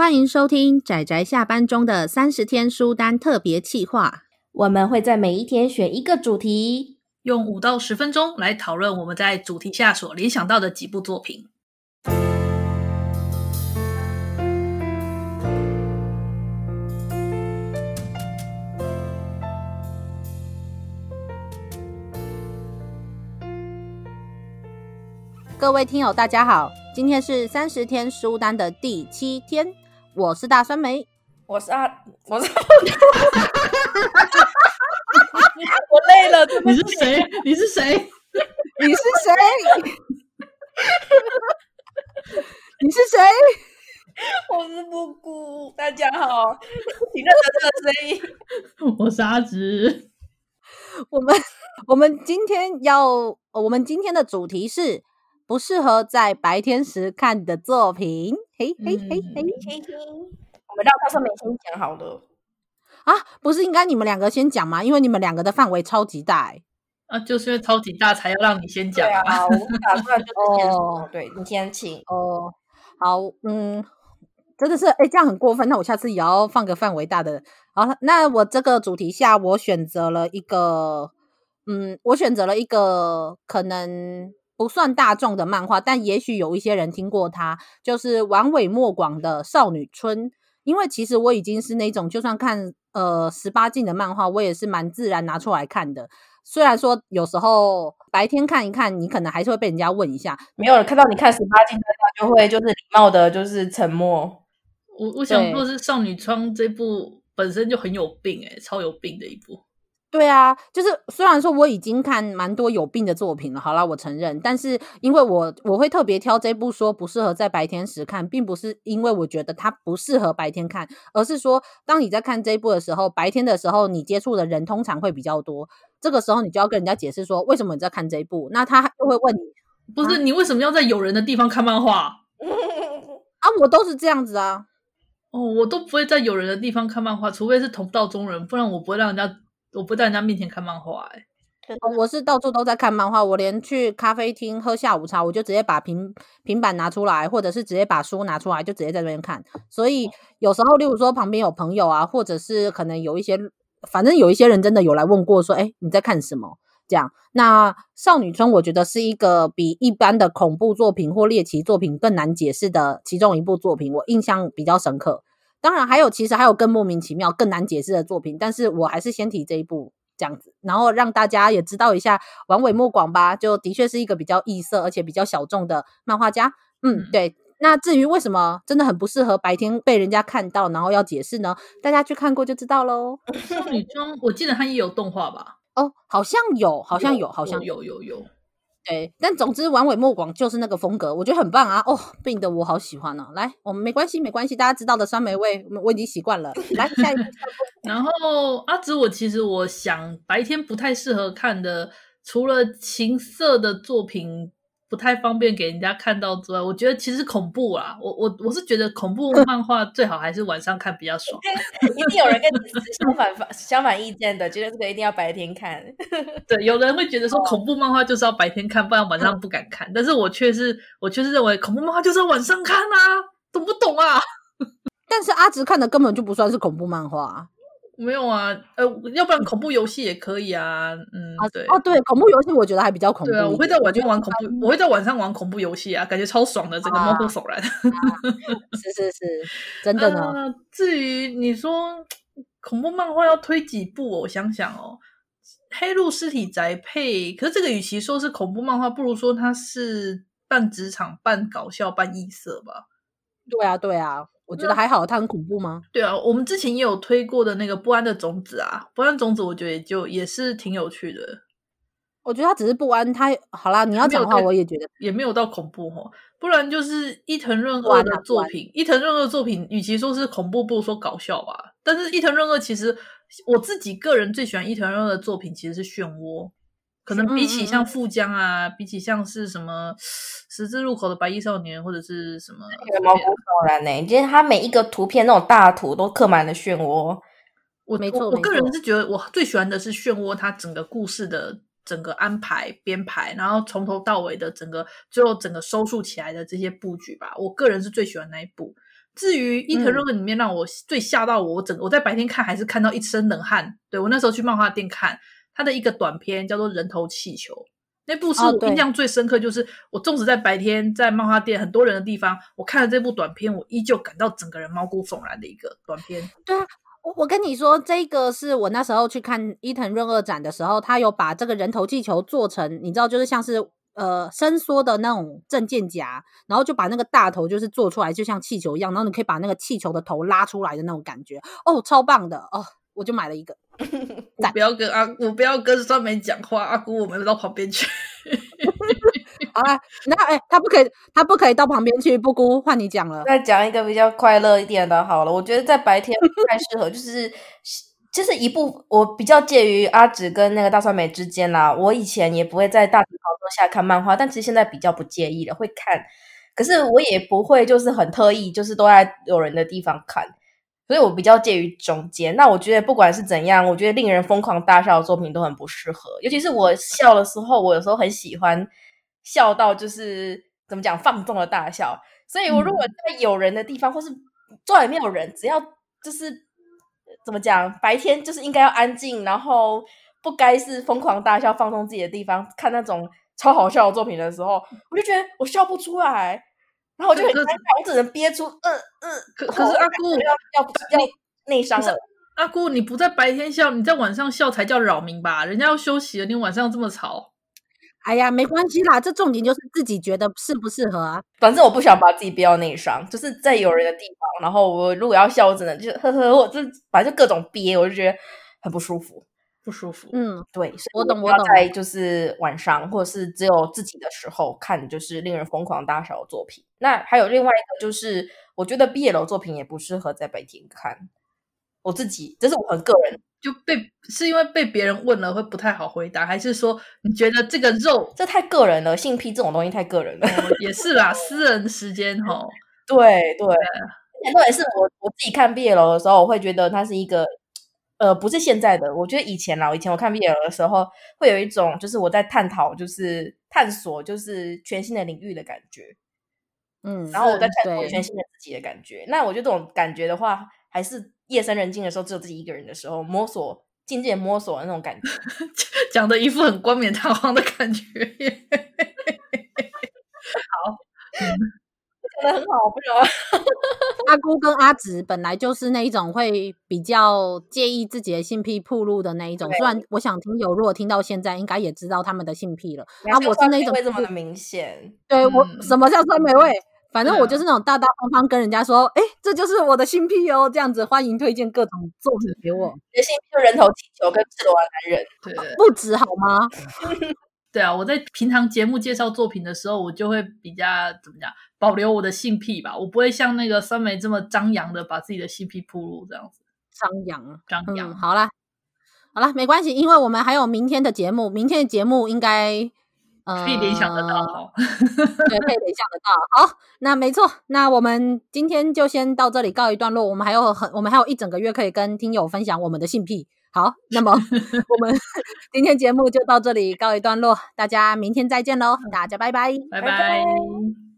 欢迎收听仔仔下班中的三十天书单特别企划。我们会在每一天选一个主题，用五到十分钟来讨论我们在主题下所联想到的几部作品。各位听友，大家好，今天是三十天书单的第七天，我是大酸梅，我是阿，我是，我累了，你是谁？你是谁？你是谁？你是谁？我是布谷，大家好，听到这个声音，我是阿直，我们我们今天要，我们今天的主题是。不适合在白天时看的作品，嘿嘿嘿嘿嘿嘿。我们让大酸梅先讲好了啊，不是应该你们两个先讲吗？因为你们两个的范围超级大，欸，啊，就是因为超级大才要让你先讲啊。好，我打算就是 先哦，对你先请哦。好，嗯，真的是哎，这样很过分。那我下次也要放个范围大的。好，那我这个主题下，我选择了一个，嗯，我选择了一个可能。不算大众的漫画，但也许有一些人听过它，就是丸尾莫广的《少女春》。因为其实我已经是那种，就算看呃十八禁的漫画，我也是蛮自然拿出来看的。虽然说有时候白天看一看，你可能还是会被人家问一下，没有人看到你看十八禁的话，就会就是礼貌的，就是沉默。我我想说，是《少女春》这部本身就很有病，欸，诶超有病的一部。对啊，就是虽然说我已经看蛮多有病的作品了，好啦，我承认，但是因为我我会特别挑这部说不适合在白天时看，并不是因为我觉得它不适合白天看，而是说当你在看这一部的时候，白天的时候你接触的人通常会比较多，这个时候你就要跟人家解释说为什么你在看这一部，那他就会问你，不是、啊、你为什么要在有人的地方看漫画 啊？我都是这样子啊，哦，我都不会在有人的地方看漫画，除非是同道中人，不然我不会让人家。我不在人家面前看漫画，欸，哎，我是到处都在看漫画。我连去咖啡厅喝下午茶，我就直接把平平板拿出来，或者是直接把书拿出来，就直接在那边看。所以有时候，例如说旁边有朋友啊，或者是可能有一些，反正有一些人真的有来问过，说，哎，你在看什么？这样。那少女村，我觉得是一个比一般的恐怖作品或猎奇作品更难解释的其中一部作品，我印象比较深刻。当然还有，其实还有更莫名其妙、更难解释的作品，但是我还是先提这一部这样子，然后让大家也知道一下丸尾末广吧，就的确是一个比较异色而且比较小众的漫画家。嗯，对。那至于为什么真的很不适合白天被人家看到，然后要解释呢？大家去看过就知道喽。少女装，我记得它也有动画吧？哦，好像有，好像有，好像有，有，有。有对，但总之，丸尾莫广就是那个风格，我觉得很棒啊！哦，病的我好喜欢呢、来，我们没关系，没关系，大家知道的酸梅味，我已经习惯了。来，下一个。然后阿紫，我其实我想白天不太适合看的，除了情色的作品。不太方便给人家看到之外，我觉得其实恐怖啊，我我我是觉得恐怖 漫画最好还是晚上看比较爽。一定有人跟你是相反相反意见的，觉得这个一定要白天看。对，有人会觉得说恐怖漫画就是要白天看，不然晚上不敢看。但是我却是我却是认为恐怖漫画就是要晚上看啊，懂不懂啊？但是阿直看的根本就不算是恐怖漫画。没有啊，呃，要不然恐怖游戏也可以啊，嗯，对，哦，对，恐怖游戏我觉得还比较恐怖。对啊，我会在晚上玩恐怖，我会在晚上玩恐怖游戏啊，感觉超爽的，整个毛骨悚然。啊、是是是，真的呢。呃、至于你说恐怖漫画要推几部，我想想哦，《黑路尸体宅配》，可是这个与其说是恐怖漫画，不如说它是半职场、半搞笑、半异色吧。对啊，对啊。我觉得还好，它很恐怖吗？对啊，我们之前也有推过的那个不安的种子啊，不安种子，我觉得也就也是挺有趣的。我觉得它只是不安，它好啦，你要讲的话，我也觉得也没有到恐怖哦。不然就是伊藤润二的作品，伊藤润二的作品，与其说是恐怖，不如说搞笑吧。但是伊藤润二其实我自己个人最喜欢伊藤润二的作品，其实是漩涡。可能比起像富江啊，嗯嗯比起像是什么十字路口的白衣少年，或者是什么毛骨悚然呢？就是他每一个图片那种大图都刻满了漩涡。我没错，我个人是觉得我最喜欢的是漩涡，它整个故事的整个安排编排，然后从头到尾的整个最后整个收束起来的这些布局吧。我个人是最喜欢那一部。至于伊藤润二里面让我最吓到我，我整个我在白天看还是看到一身冷汗。对，我那时候去漫画店看他的一个短片叫做《人头气球》，那部是我印象最深刻，就是我纵使在白天在漫画店很多人的地方，我看了这部短片，我依旧感到整个人毛骨悚然的一个短片。对啊。我我跟你说，这个是我那时候去看伊藤润二展的时候，他有把这个人头气球做成，你知道，就是像是呃伸缩的那种证件夹，然后就把那个大头就是做出来，就像气球一样，然后你可以把那个气球的头拉出来的那种感觉，哦，超棒的哦，我就买了一个。我不要跟阿，我不要跟酸梅讲话，阿姑，我们到旁边去。好了，那哎、欸，他不可以，他不可以到旁边去。布姑换你讲了，再讲一个比较快乐一点的。好了，我觉得在白天不太适合，就是就是一部我比较介于阿紫跟那个大酸梅之间啦。我以前也不会在大庭广众下看漫画，但其实现在比较不介意了，会看。可是我也不会就是很特意，就是都在有人的地方看。所以我比较介于中间。那我觉得不管是怎样，我觉得令人疯狂大笑的作品都很不适合。尤其是我笑的时候，我有时候很喜欢笑到就是怎么讲放纵的大笑。所以我如果在有人的地方，嗯、或是坐在没有人，只要就是怎么讲，白天就是应该要安静，然后不该是疯狂大笑放纵自己的地方，看那种超好笑的作品的时候，我就觉得我笑不出来。然后我就很尴尬，我只能憋出嗯嗯。可可是阿姑要要要内伤了。阿姑，你不在白天笑，你在晚上笑才叫扰民吧？人家要休息了，你晚上这么吵。哎呀，没关系啦，这重点就是自己觉得适不适合啊。反正我不想把自己憋到内伤，就是在有人的地方，然后我如果要笑，我只能就呵呵，我就反正就各种憋，我就觉得很不舒服。不舒服，嗯，对，我懂，我懂。在就是晚上，或者是只有自己的时候看，就是令人疯狂大小的作品。那还有另外一个，就是我觉得 BL 作品也不适合在白天看。我自己，这是我很个人，就被是因为被别人问了会不太好回答，还是说你觉得这个肉这太个人了？性癖这种东西太个人了，哦、也是啦，私人时间哈。对对，很多也是我我自己看 BL 的时候，我会觉得它是一个。呃，不是现在的，我觉得以前啦，以前我看 BL 的时候，会有一种就是我在探讨，就是探索，就是全新的领域的感觉，嗯，然后我在探索全新的自己的感觉。那我觉得这种感觉的话，还是夜深人静的时候，只有自己一个人的时候，摸索，渐渐摸索的那种感觉，讲的一副很冠冕堂皇的感觉。好。嗯很好，不知道。阿姑跟阿紫本来就是那一种会比较介意自己的性癖暴露的那一种。虽然我想听友如果听到现在，应该也知道他们的性癖了。啊，我是那种会这么的明显。对我，什么叫酸梅味？反正我就是那种大大方方跟人家说，哎，这就是我的性癖哦，这样子欢迎推荐各种作品给我。你的性癖就人头气球跟赤裸的男人，对，不止好吗？对啊，我在平常节目介绍作品的时候，我就会比较怎么讲，保留我的性癖吧，我不会像那个酸梅这么张扬的把自己的性癖暴露这样子。张扬，张扬、嗯，好啦，好啦，没关系，因为我们还有明天的节目，明天的节目应该呃可以联想得到，对，可以联想得到。好，那没错，那我们今天就先到这里告一段落，我们还有很，我们还有一整个月可以跟听友分享我们的性癖。好，那么我们 今天节目就到这里告一段落，大家明天再见喽，大家拜拜，拜拜。拜拜。